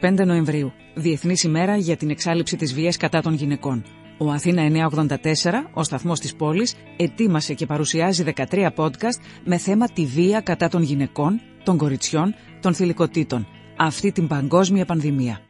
25 Νοεμβρίου, Διεθνής ημέρα για την εξάλληψη της βίας κατά των γυναικών. Ο Αθήνα 984, ο σταθμός της πόλης, ετοίμασε και παρουσιάζει 13 podcast με θέμα τη βία κατά των γυναικών, των κοριτσιών, των θηλυκοτήτων. Αυτή την παγκόσμια πανδημία.